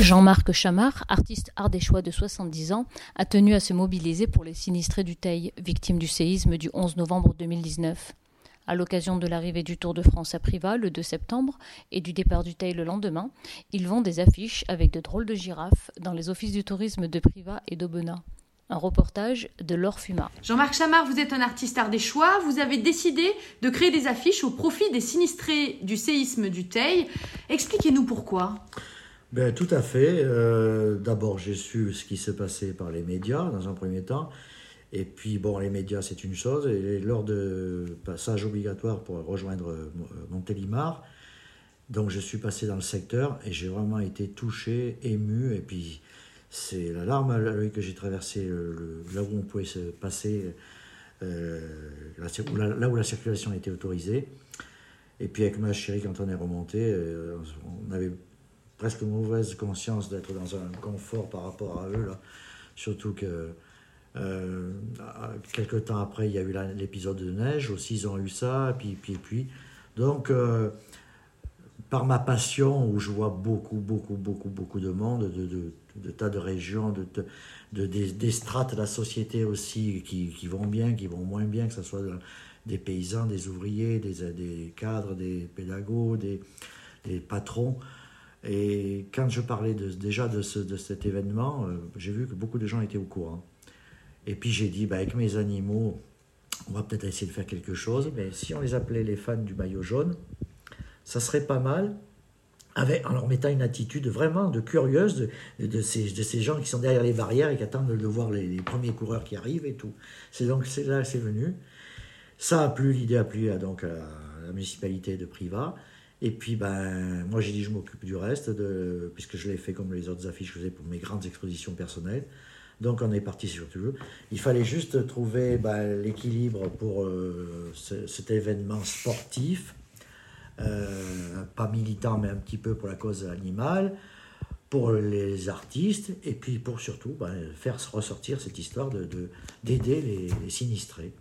Jean-Marc Chamard, artiste ardéchois de 70 ans, a tenu à se mobiliser pour les sinistrés du Teil, victimes du séisme du 11 novembre 2019. À l'occasion de l'arrivée du Tour de France à Privas le 2 septembre et du départ du Teil le lendemain, ils vend des affiches avec de drôles de girafes dans les offices du tourisme de Privas et d'Aubenas. Un reportage de Laure Fuma. Jean-Marc Chamard, vous êtes un artiste ardéchois. Vous avez décidé de créer des affiches au profit des sinistrés du séisme du Teil. Expliquez-nous pourquoi. Ben, tout à fait. Euh, D'abord, j'ai su ce qui se passait par les médias dans un premier temps. Et puis, bon, les médias, c'est une chose. Et lors de passage obligatoire pour rejoindre euh, Montélimar, donc je suis passé dans le secteur et j'ai vraiment été touché, ému. Et puis, c'est la larme à l'œil que j'ai traversé là où on pouvait se passer, euh, là où la circulation était autorisée. Et puis, avec ma chérie, quand on est remonté, euh, on avait presque mauvaise conscience d'être dans un confort par rapport à eux. Là. Surtout que euh, quelques temps après, il y a eu l'épisode de neige, aussi ils ont eu ça, puis, puis, puis. Donc, euh, par ma passion, où je vois beaucoup, beaucoup, beaucoup, beaucoup de monde, de, tas de régions, de, de, des, strates de la société aussi qui, vont bien, qui vont moins bien, que ce soit des paysans, des ouvriers, des, cadres, des pédagogues, des patrons. Et quand je parlais déjà de, ce, de cet événement, euh, j'ai vu que beaucoup de gens étaient au courant. Et puis j'ai dit, bah, avec mes animaux, on va peut-être essayer de faire quelque chose. Mais si on les appelait les fans du maillot jaune, ça serait pas mal, avec, en leur mettant une attitude vraiment de curieuse de, ces, gens qui sont derrière les barrières et qui attendent de voir les, premiers coureurs qui arrivent et tout. C'est donc c'est là c'est venu. Ça a plu, l'idée a plu à, donc, la municipalité de Privas. Et puis, ben, moi, j'ai dit, je m'occupe du reste, de, puisque je l'ai fait comme les autres affiches que je faisais pour mes grandes expositions personnelles. Donc, on est parti sur tout. Il fallait juste trouver ben, l'équilibre pour euh, cet événement sportif, euh, pas militant, mais un petit peu pour la cause animale, pour les artistes, et puis pour surtout ben, faire ressortir cette histoire d'aider de, les, les sinistrés.